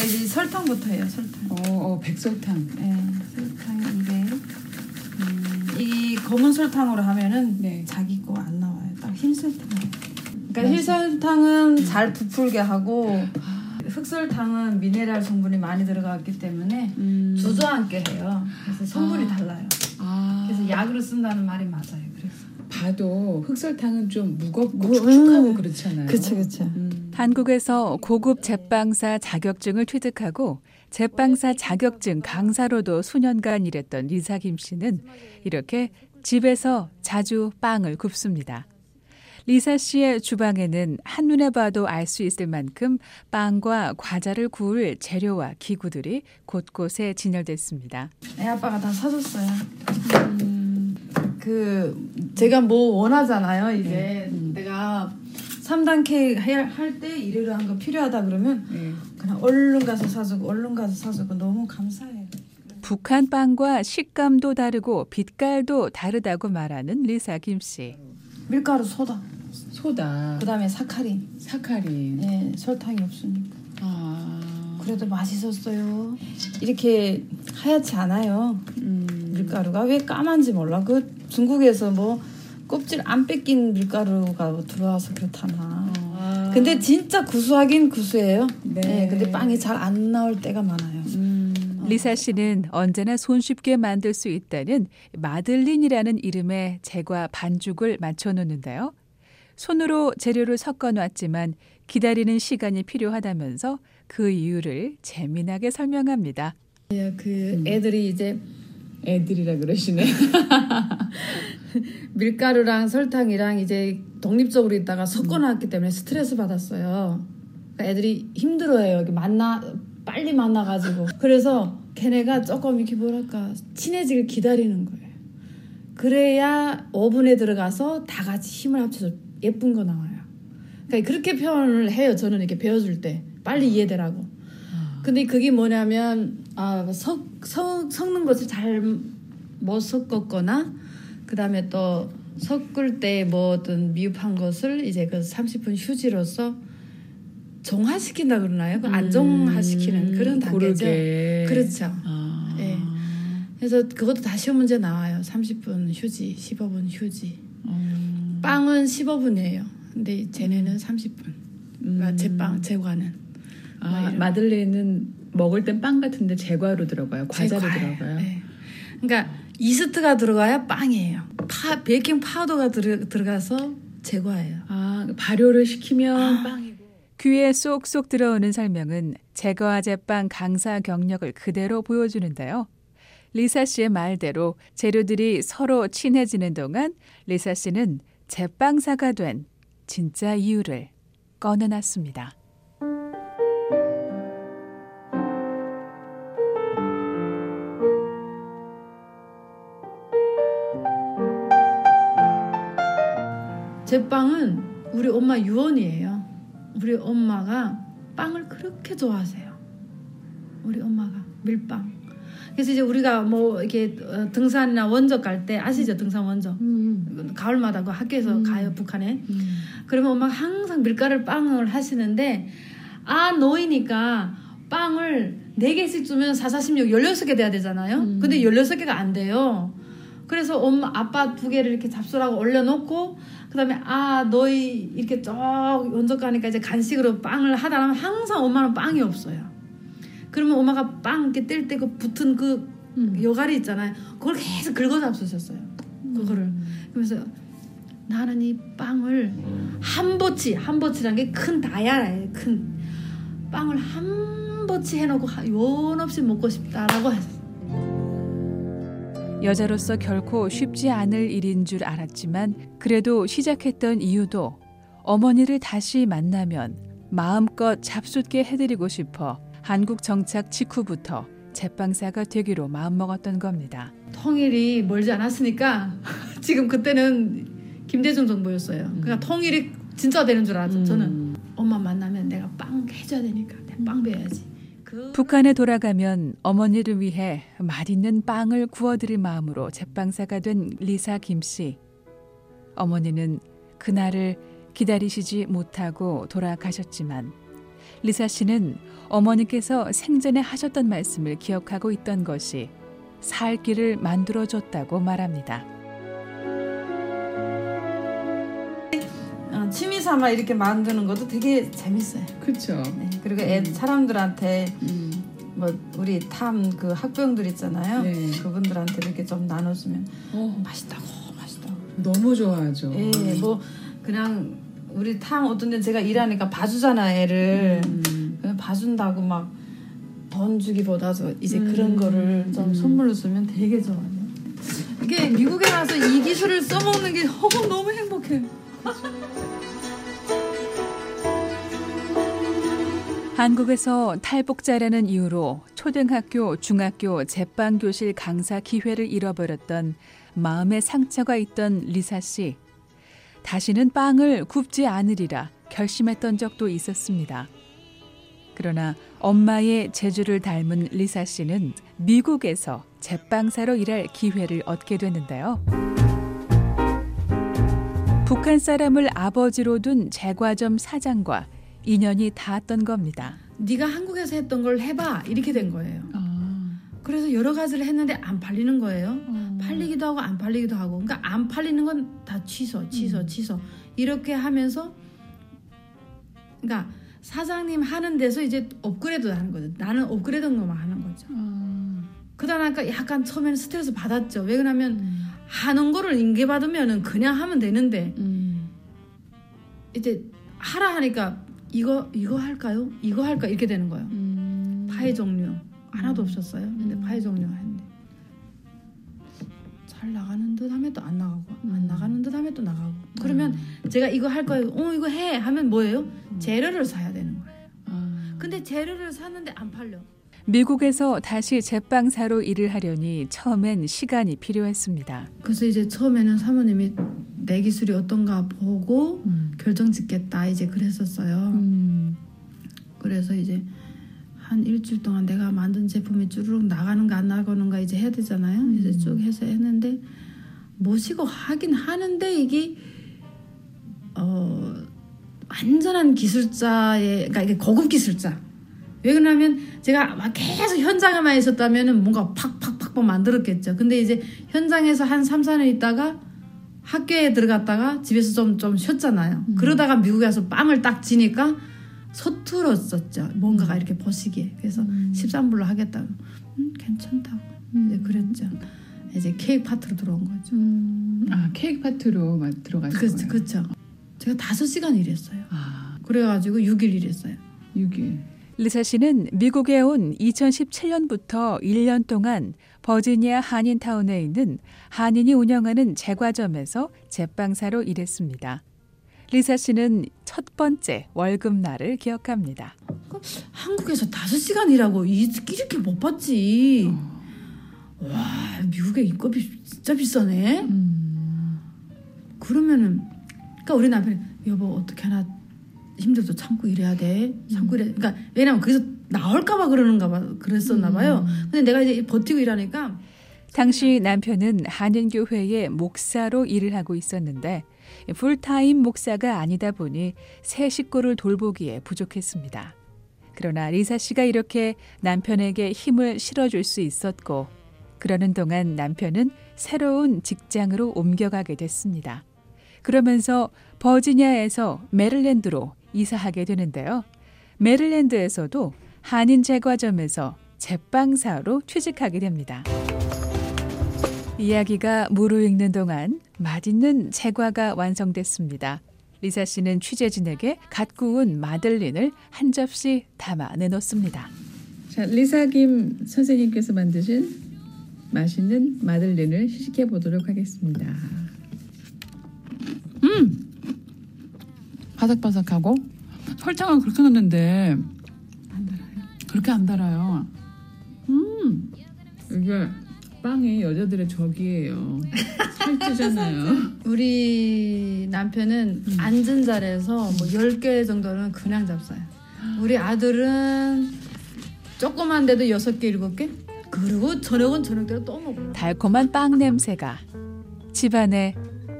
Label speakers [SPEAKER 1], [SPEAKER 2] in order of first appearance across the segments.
[SPEAKER 1] 자, 이제 설탕부터 해요. 설탕.
[SPEAKER 2] 어, 어 백설탕.
[SPEAKER 1] 네, 설탕 200. 음, 이 검은 설탕으로 하면은
[SPEAKER 2] 네.
[SPEAKER 1] 자기 거 안 나와요. 딱 흰 설탕. 그러니까
[SPEAKER 2] 맞아.
[SPEAKER 1] 흰설탕은 잘 부풀게 하고 흑설탕은 미네랄 성분이 많이 들어갔기 때문에
[SPEAKER 2] 음.
[SPEAKER 1] 주저앉게 해요. 그래서 성분이
[SPEAKER 2] 아.
[SPEAKER 1] 달라요.
[SPEAKER 2] 아.
[SPEAKER 1] 그래서 약으로 쓴다는 말이 맞아요. 그래서.
[SPEAKER 2] 봐도 흑설탕은 좀 무겁고
[SPEAKER 1] 무-
[SPEAKER 2] 축축하고
[SPEAKER 1] 음.
[SPEAKER 2] 그렇잖아요.
[SPEAKER 1] 그쵸.
[SPEAKER 2] 음.
[SPEAKER 3] 한국에서 고급 제빵사 자격증을 취득하고 제빵사 자격증 강사로도 수년간 일했던 리사 김 씨는 이렇게 집에서 자주 빵을 굽습니다. 리사 씨의 주방에는 한눈에 봐도 알 수 있을 만큼 빵과 과자를 구울 재료와 기구들이 곳곳에 진열됐습니다.
[SPEAKER 1] 애 아빠가 다 사줬어요. 음, 그 제가 뭐 원하잖아요. 이제
[SPEAKER 2] 음.
[SPEAKER 1] 내가 3단 케이크 할때 이래로 한거 필요하다 그러면
[SPEAKER 2] 네.
[SPEAKER 1] 그냥 얼른 가서 사주고 얼른 가서 사주고 너무 감사해요.
[SPEAKER 3] 북한 빵과 식감도 다르고 빛깔도 다르다고 말하는 리사 김 씨.
[SPEAKER 1] 밀가루, 소다,
[SPEAKER 2] 소다,
[SPEAKER 1] 그다음에 사카린,
[SPEAKER 2] 사카린.
[SPEAKER 1] 예, 설탕이 없으니까.
[SPEAKER 2] 아.
[SPEAKER 1] 그래도 맛있었어요. 이렇게 하얗지 않아요.
[SPEAKER 2] 음.
[SPEAKER 1] 밀가루가 왜 까만지 몰라. 그 중국에서 뭐 껍질 안 뺏긴 밀가루가 들어와서 그렇다나.
[SPEAKER 2] 아.
[SPEAKER 1] 근데 진짜 구수하긴 구수해요.
[SPEAKER 2] 네.
[SPEAKER 1] 네. 근데 빵이 잘 안 나올 때가 많아요.
[SPEAKER 2] 음.
[SPEAKER 3] 리사 씨는 언제나 손쉽게 만들 수 있다는 마들린이라는 이름의 제과 반죽을 맞춰 놓는데요. 손으로 재료를 섞어 놨지만 기다리는 시간이 필요하다면서 그 이유를 재미나게 설명합니다.
[SPEAKER 1] 그 애들이 이제
[SPEAKER 2] 애들이라 그러시네.
[SPEAKER 1] 밀가루랑 설탕이랑 이제 독립적으로 있다가 섞어놨기 때문에 스트레스 받았어요. 그러니까 애들이 힘들어해요. 이렇게 만나 빨리 만나가지고 그래서 걔네가 조금 이렇게 뭐랄까 친해지길 기다리는 거예요. 그래야 오븐에 들어가서 다 같이 힘을 합쳐서 예쁜 거 나와요. 그러니까 그렇게 표현을 해요. 저는 이렇게 배워줄 때 빨리 이해되라고. 근데 그게 뭐냐면 아, 석, 석, 섞는 것을 잘 못 섞었거나 그 다음에 또 섞을 때 뭐 어떤 미흡한 것을 이제 그 30분 휴지로서 정화시킨다 그러나요? 그 안정화시키는 그런 단계죠.
[SPEAKER 2] 고르게.
[SPEAKER 1] 그렇죠.
[SPEAKER 2] 아.
[SPEAKER 1] 예. 그래서 그것도 다 시험 문제 나와요. 30분 휴지, 15분 휴지.
[SPEAKER 2] 음.
[SPEAKER 1] 빵은 15분이에요. 근데 쟤네는 30분. 그러니까
[SPEAKER 2] 음.
[SPEAKER 1] 제빵, 제과는.
[SPEAKER 2] 아,
[SPEAKER 1] 이런.
[SPEAKER 2] 마들렌은 먹을 땐 빵 같은데 제과로 들어가요. 과자로
[SPEAKER 1] 제과예요.
[SPEAKER 2] 들어가요.
[SPEAKER 1] 네. 그러니까 이스트가 들어가야 빵이에요. 파, 베이킹 파우더가 들어, 들어가서 제과예요.
[SPEAKER 2] 아, 발효를 시키면
[SPEAKER 1] 아.
[SPEAKER 2] 빵이고.
[SPEAKER 3] 귀에 쏙쏙 들어오는 설명은 제과와 제빵 강사 경력을 그대로 보여주는데요. 리사 씨의 말대로 재료들이 서로 친해지는 동안 리사 씨는 제빵사가 된 진짜 이유를 꺼내놨습니다.
[SPEAKER 1] 제 빵은 우리 엄마 유언이에요. 우리 엄마가 빵을 그렇게 좋아하세요. 우리 엄마가 밀빵. 그래서 이제 우리가 뭐 이렇게 어, 등산이나 원적 갈 때 아시죠? 등산 원적.
[SPEAKER 2] 음.
[SPEAKER 1] 가을마다 그 학교에서 가요 북한에. 그러면 엄마가 항상 밀가루 빵을 하시는데 아 노이니까 빵을 4개씩 주면 4, 4, 16, 16개 돼야 되잖아요.
[SPEAKER 2] 음.
[SPEAKER 1] 근데 16개가 안 돼요. 그래서 엄마 아빠 두 개를 이렇게 잡수라고 올려놓고 그다음에 아 너희 이렇게 쭉 원적 가니까 이제 간식으로 빵을 하다 하면 항상 엄마는 빵이 없어요. 그러면 엄마가 빵 이렇게 뗄 때 그 붙은 그
[SPEAKER 2] 음.
[SPEAKER 1] 여가리 있잖아요. 그걸 계속 긁어 잡수셨어요. 그거를. 그래서 나는 이 빵을 한 보치, 한 보치란 게 큰 다야라예요. 큰 빵을 한 보치 해놓고 하- 요원 없이 먹고 싶다라고 했어요.
[SPEAKER 3] 여자로서 결코 쉽지 않을 일인 줄 알았지만 그래도 시작했던 이유도 어머니를 다시 만나면 마음껏 잡숫게 해드리고 싶어 한국 정착 직후부터 제빵사가 되기로 마음먹었던 겁니다.
[SPEAKER 1] 통일이 멀지 않았으니까 지금 그때는 김대중 정부였어요. 그러니까 통일이 진짜 되는 줄 알았죠. 저는
[SPEAKER 2] 음.
[SPEAKER 1] 엄마 만나면 내가 빵 해줘야 되니까 내가 빵 배워야지. 그
[SPEAKER 3] 북한에 돌아가면 어머니를 위해 맛있는 빵을 구워드릴 마음으로 제빵사가 된 리사 김 씨. 어머니는 그날을 기다리시지 못하고 돌아가셨지만 리사 씨는 어머니께서 생전에 하셨던 말씀을 기억하고 있던 것이 살 길을 만들어 줬다고 말합니다.
[SPEAKER 1] 어, 취미 삼아 이렇게 만드는 것도 되게 재밌어요.
[SPEAKER 2] 그렇죠.
[SPEAKER 1] 네, 그리고 애, 사람들한테
[SPEAKER 2] 음.
[SPEAKER 1] 뭐 우리 탐 그 학병들 있잖아요.
[SPEAKER 2] 네.
[SPEAKER 1] 그분들한테 이렇게 좀 나눠주면
[SPEAKER 2] 어,
[SPEAKER 1] 맛있다고 맛있다고.
[SPEAKER 2] 너무 좋아하죠.
[SPEAKER 1] 예, 뭐 그냥 우리 탕 어떤 데 제가 일하니까 봐주잖아 애를.
[SPEAKER 2] 음.
[SPEAKER 1] 봐준다고 막 돈 주기보다 저 이제
[SPEAKER 2] 음.
[SPEAKER 1] 그런 거를 좀 선물로 주면 되게 좋아요. 이게 미국에 와서 이 기술을 써먹는 게 어, 너무 행복해요.
[SPEAKER 3] 한국에서 탈북자라는 이유로 초등학교, 중학교 제빵교실 강사 기회를 잃어버렸던 마음의 상처가 있던 리사 씨. 다시는 빵을 굽지 않으리라 결심했던 적도 있었습니다. 그러나 엄마의 재주를 닮은 리사 씨는 미국에서 제빵사로 일할 기회를 얻게 되는데요. 북한 사람을 아버지로 둔 제과점 사장과 인연이 닿았던 겁니다.
[SPEAKER 1] 네가 한국에서 했던 걸 해봐 이렇게 된 거예요.
[SPEAKER 2] 아.
[SPEAKER 1] 그래서 여러 가지를 했는데 안 팔리는 거예요.
[SPEAKER 2] 어.
[SPEAKER 1] 팔리기도 하고 안 팔리기도 하고. 그러니까 안 팔리는 건 다 취소, 취소,
[SPEAKER 2] 음.
[SPEAKER 1] 취소. 이렇게 하면서 그러니까 사장님 하는 데서 이제 업그레이드 하는 거죠. 나는 업그레이드인 것만 하는 거죠.
[SPEAKER 2] 아.
[SPEAKER 1] 그러다니까 약간 처음에는 스트레스 받았죠. 왜 그러냐면
[SPEAKER 2] 음.
[SPEAKER 1] 하는 거를 인계받으면은 그냥 하면 되는데
[SPEAKER 2] 음.
[SPEAKER 1] 이제 하라 하니까 이거 이거 할까요? 이거 할까 이렇게 되는 거예요.
[SPEAKER 2] 음.
[SPEAKER 1] 파이 종류 하나도 없었어요. 근데
[SPEAKER 2] 음.
[SPEAKER 1] 파이 종류 했는데 잘 나가는 듯 하면 또 안 나가고 안
[SPEAKER 2] 음.
[SPEAKER 1] 나가는 듯 하면 또 나가고 그러면 제가 이거 할 거예요. 어 이거 해 하면 뭐예요? 재료를 사야 되는 거예요.
[SPEAKER 2] 아.
[SPEAKER 1] 근데 재료를 샀는데 안 팔려.
[SPEAKER 3] 미국에서 다시 제빵사로 일을 하려니 처음엔 시간이 필요했습니다.
[SPEAKER 1] 그래서 이제 처음에는 사모님이 내 기술이 어떤가 보고
[SPEAKER 2] 음.
[SPEAKER 1] 결정 짓겠다 이제 그랬었어요.
[SPEAKER 2] 음.
[SPEAKER 1] 그래서 이제 한 일주일 동안 내가 만든 제품이 쭈르륵 나가는가 안 나가는가 이제 해야 되잖아요. 이제 쭉 해서 했는데 모시고 하긴 하는데 이게 어 완전한 기술자의 그러니까 이게 고급 기술자. 왜 그러냐면 제가 막 계속 현장에만 있었다면은 뭔가 팍팍팍팍 만들었겠죠. 근데 이제 현장에서 한 3, 4년 있다가 학교에 들어갔다가 집에서 좀, 좀 쉬었잖아요. 그러다가 미국에 와서 빵을 딱 지니까 서툴었었죠. 뭔가가 이렇게 보시기에. 그래서 13불로 하겠다고. 음, 괜찮다고. 이제 그랬죠. 이제 케이크 파트로 들어온 거죠.
[SPEAKER 2] 음. 아 케이크 파트로 막 들어가신
[SPEAKER 1] 그렇죠.
[SPEAKER 2] 거예요.
[SPEAKER 1] 그렇죠. 제가 5시간 일했어요.
[SPEAKER 2] 아
[SPEAKER 1] 그래가지고 6일 일했어요.
[SPEAKER 2] 6일.
[SPEAKER 3] 리사 씨는 미국에 온 2017년부터 1년 동안 버지니아 한인타운에 있는 한인이 운영하는 제과점에서 제빵사로 일했습니다. 리사 씨는 첫 번째 월급날을 기억합니다.
[SPEAKER 1] 한국에서 5시간 일하고 이- 이렇게 못 받지. 와, 미국의 인건비 진짜 비싸네.
[SPEAKER 2] 음.
[SPEAKER 1] 그러면은 그러니까 우리 남편이 여보 어떻게 하나 힘들도 참고 일해야 돼. 참고 일해. 그러니까 왜냐면 거기서 나올까봐 그러는가 봐 그랬었나 봐요. 근데 내가 이제 버티고 일하니까
[SPEAKER 3] 당시 남편은 한인교회의 목사로 일을 하고 있었는데 풀타임 목사가 아니다 보니 세 식구를 돌보기에 부족했습니다. 그러나 리사 씨가 이렇게 남편에게 힘을 실어줄 수 있었고 그러는 동안 남편은 새로운 직장으로 옮겨가게 됐습니다. 그러면서 버지니아에서 메릴랜드로 이사하게 되는데요. 메릴랜드에서도 한인 제과점에서 제빵사로 취직하게 됩니다. 이야기가 무르익는 동안 맛있는 제과가 완성됐습니다. 리사 씨는 취재진에게 갓 구운 마들린을 한 접시 담아 내놓습니다.
[SPEAKER 2] 자 리사 김 선생님께서 만드신 맛있는 마들렌을 시식해 보도록 하겠습니다. 바삭바삭하고 설탕을 그렇게 넣는데
[SPEAKER 1] 안 달아요.
[SPEAKER 2] 그렇게 안 달아요. 음 이게 빵이 여자들의 적이에요. 살찌잖아요.
[SPEAKER 1] 우리 남편은 앉은 자리에서 뭐 10개 정도는 그냥 잡사요. 우리 아들은 조그만 데도 6개, 7개? 그리고 저녁은 저녁대로 또 먹어요.
[SPEAKER 3] 달콤한 빵 냄새가 집안에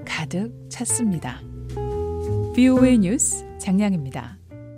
[SPEAKER 3] 가득 찼습니다. VOA 뉴스 장량입니다.